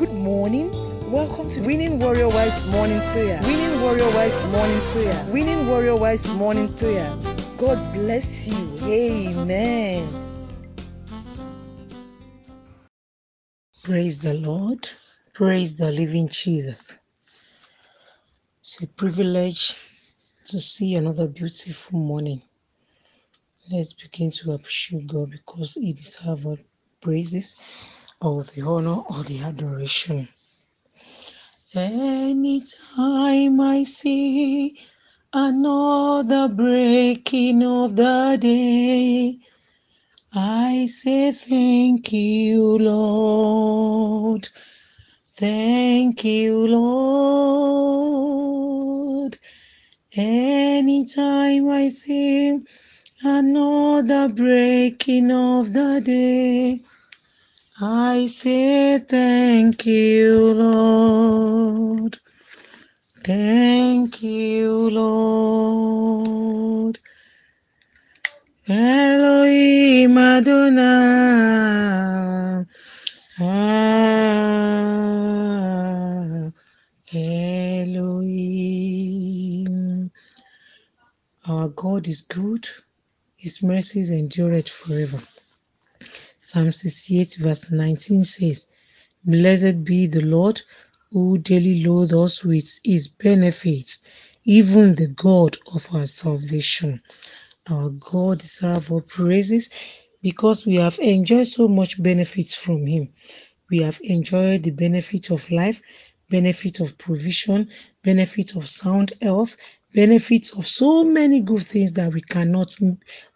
Good morning. Welcome to Winning Warrior Wives Morning Prayer. Winning Warrior Wives Morning Prayer. Winning Warrior Wives Morning Prayer. God bless you. Amen. Praise the Lord. Praise the living Jesus. It's a privilege to see another beautiful morning. Let's begin to appreciate God because He deserves all praises, all the honor, all the adoration. Anytime I see another breaking of the day, I say thank you, Lord. Thank you, Lord. Anytime I see another breaking of the day, I say thank you, Lord. Thank you, Lord. Elohim Adonai. Ah, Elohim. Our God is good. His mercies endureth forever. Psalm 68 verse 19 says, Blessed be the Lord who daily loads us with his benefits, even the God of our salvation. Our God deserves our praises because we have enjoyed so much benefits from him. We have enjoyed the benefit of life, benefit of provision, benefit of sound health, benefits of so many good things that we cannot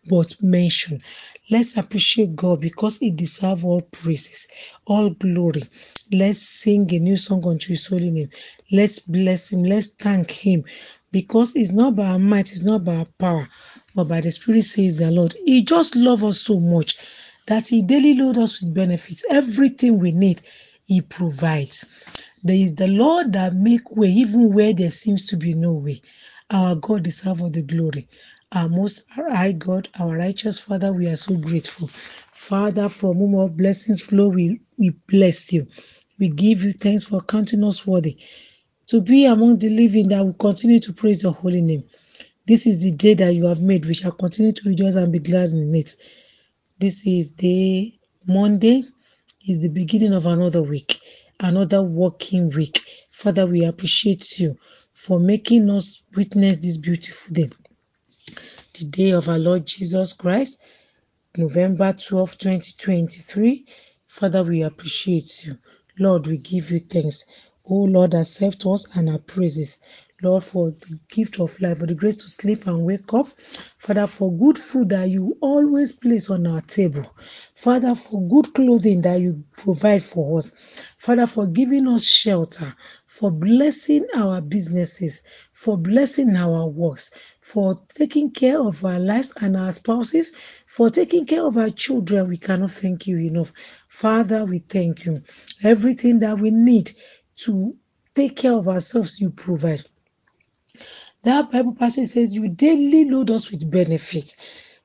but mention. Let's appreciate God because He deserves all praises, all glory. Let's sing a new song unto His holy name. Let's bless Him. Let's thank Him because it's not by our might, it's not by our power, but by the Spirit says the Lord. He just loves us so much that He daily loads us with benefits. Everything we need, He provides. There is the Lord that make way even where there seems to be no way. Our God deserves all the glory. Our most high God, our righteous Father, we are so grateful. Father, from whom all blessings flow, we, we bless you. We give you thanks for counting us worthy to be among the living that will continue to praise your holy name. This is the day that you have made. We shall continue to rejoice and be glad in it. This is day Monday, is the beginning of another week, another working week. Father, we appreciate you for making us witness this beautiful day. The day of our Lord Jesus Christ, November 12, 2023. Father, we appreciate you. Lord, we give you thanks. Oh Lord, accept us and our praises. Lord, for the gift of life, for the grace to sleep and wake up. Father, for good food that you always place on our table. Father, for good clothing that you provide for us. Father, for giving us shelter, for blessing our businesses, for blessing our works, for taking care of our lives and our spouses, for taking care of our children. We cannot thank you enough. Father, we thank you. Everything that we need to take care of ourselves, you provide. That Bible passage says, You daily load us with benefits,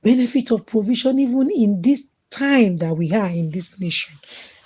benefit of provision, even in this time that we are in this nation,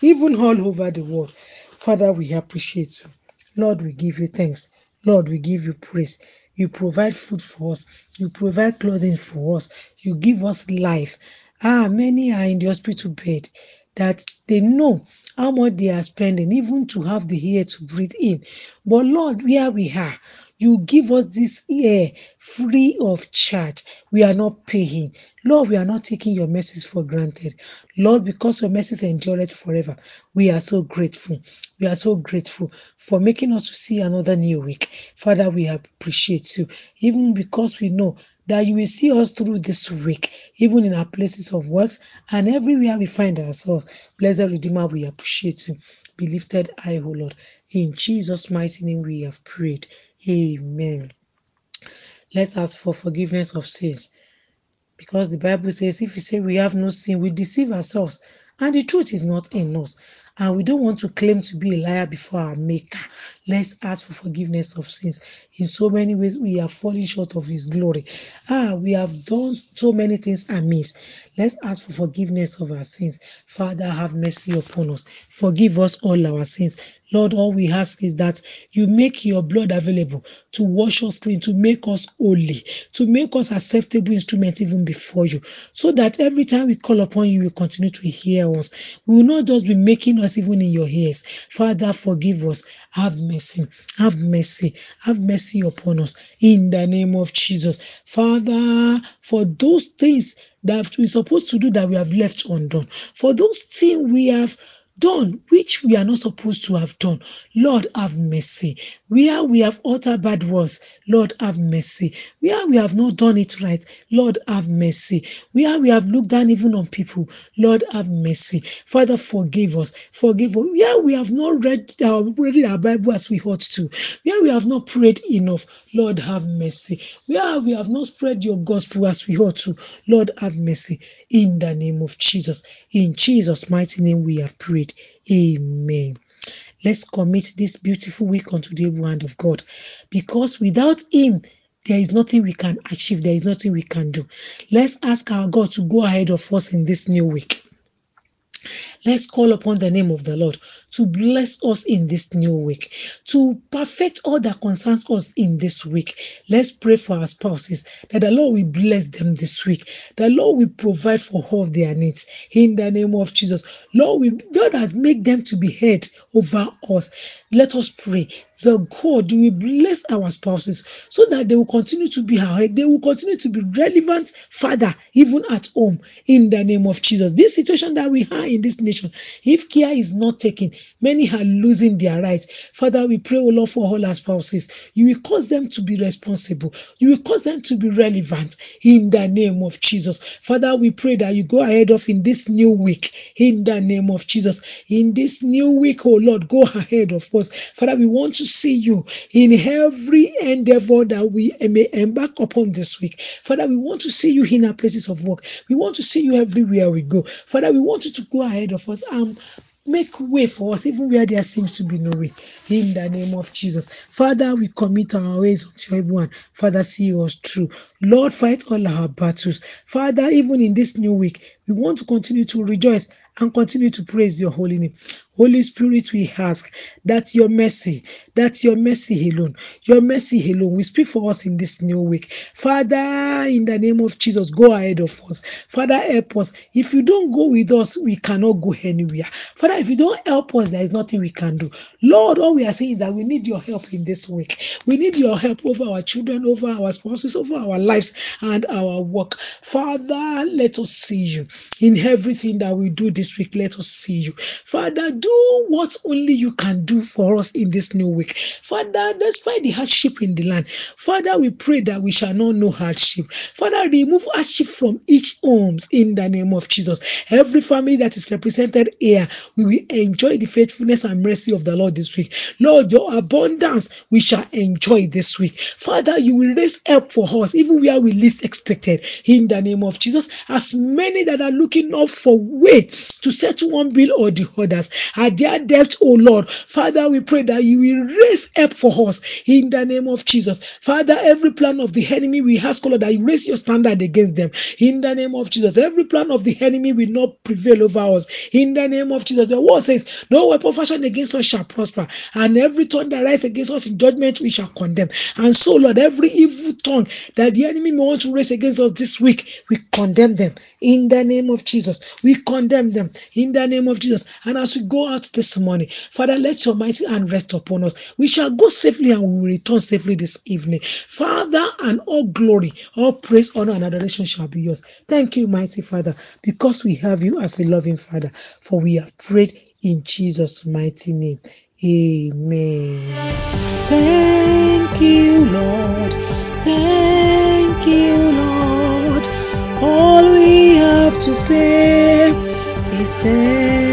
even all over the world. Father, we appreciate you. Lord, we give you thanks. Lord, we give you praise. You provide food for us. You provide clothing for us. You give us life. Ah, many are in the hospital bed that they know how much they are spending, even to have the air to breathe in. But Lord, where we are, you give us this air free of charge. We are not paying. Lord, we are not taking your message for granted. Lord, because your message endureth forever, we are so grateful. We are so grateful for making us to see another new week. Father, we appreciate you, even because we know that you will see us through this week, even in our places of works and everywhere we find ourselves. Blessed Redeemer, we appreciate you. Be lifted high, O Lord. In Jesus' mighty name we have prayed. Amen. Let's ask for forgiveness of sins. Because the Bible says, if we say we have no sin, we deceive ourselves, and the truth is not in us. And we don't want to claim to be a liar before our Maker. Let's ask for forgiveness of sins. In so many ways, we are falling short of His glory. Ah, we have done so many things amiss. Let's ask for forgiveness of our sins. Father, have mercy upon us. Forgive us all our sins. Lord, all we ask is that you make your blood available to wash us clean, to make us holy, to make us acceptable instrument even before you, so that every time we call upon you, you continue to hear us. We will not just be making us even in your ears. Father, forgive us. Have mercy. Have mercy. Have mercy upon us in the name of Jesus. Father, for those things that we're supposed to do that we have left undone, for those things we have done which we are not supposed to have done. Lord, have mercy. Where we have uttered bad words, Lord, have mercy. Where we have not done it right, Lord, have mercy. Where we have looked down even on people, Lord, have mercy. Father, forgive us. Forgive us. Where we have not read our, read our Bible as we ought to, where we have not prayed enough, Lord, have mercy. Where we have not spread your gospel as we ought to, Lord, have mercy. In the name of Jesus. In Jesus' mighty name we have prayed. Amen. Let's commit this beautiful week unto the hand of God because without Him, there is nothing we can achieve, there is nothing we can do. Let's ask our God to go ahead of us in this new week. Let's call upon the name of the Lord to bless us in this new week, to perfect all that concerns us in this week. Let's pray for our spouses that the Lord will bless them this week. The Lord will provide for all their needs in the name of Jesus. Lord, we, God has made them to be head over us. Let us pray the God will bless our spouses so that they will continue to be our. They will continue to be relevant father even at home in the name of Jesus. This situation that we are in this nation, if care is not taken, many are losing their rights. Father, we pray, O Lord, for all our spouses. You will cause them to be responsible. You will cause them to be relevant in the name of Jesus. Father, we pray that you go ahead of in this new week in the name of Jesus. In this new week, oh Lord, go ahead of us. Father, we want to see you in every endeavor that we may embark upon this week. Father, we want to see you in our places of work. We want to see you everywhere we go. Father, we want you to go ahead of us and make way for us even where there seems to be no way. In the name of jesus. Father we commit our ways unto everyone father see us through. Lord fight all our battles. Father even in this new week we want to continue to rejoice and continue to praise your holy name Holy Spirit, we ask that your mercy, that your mercy alone, your mercy alone will speak for us in this new week. Father, in the name of Jesus, go ahead of us. Father, help us. If you don't go with us, we cannot go anywhere. Father, if you don't help us, there is nothing we can do. Lord, all we are saying is that we need your help in this week. We need your help over our children, over our spouses, over our lives and our work. Father, let us see you in everything that we do this week. Let us see you. Father, do what only you can do for us in this new week. Father, despite the hardship in the land, Father, we pray that we shall not know hardship. Father, remove hardship from each homes in the name of Jesus. Every family that is represented here, we will enjoy the faithfulness and mercy of the Lord this week. Lord, your abundance we shall enjoy this week. Father, you will raise help for us even where we least expected in the name of Jesus. As many that are looking up for way to settle one bill or the others, are their debt, oh Lord. Father, we pray that you will raise up for us in the name of Jesus. Father, every plan of the enemy, we ask, Lord, that you raise your standard against them in the name of Jesus. Every plan of the enemy will not prevail over us in the name of Jesus. The word says, No weapon fashioned against us shall prosper, and every tongue that rises against us in judgment we shall condemn. And so, Lord, every evil tongue that the enemy may want to raise against us this week, we condemn them in the name of Jesus. We condemn them in the name of Jesus. And as we go out this morning, Father, let your mighty hand rest upon us. We shall go safely and we will return safely this evening. Father, and all glory, all praise, honor, and adoration shall be yours. Thank you, mighty Father, because we have you as a loving Father, for we have prayed in Jesus' mighty name. Amen. Thank you, Lord. Thank you, Lord. All we have to say is thank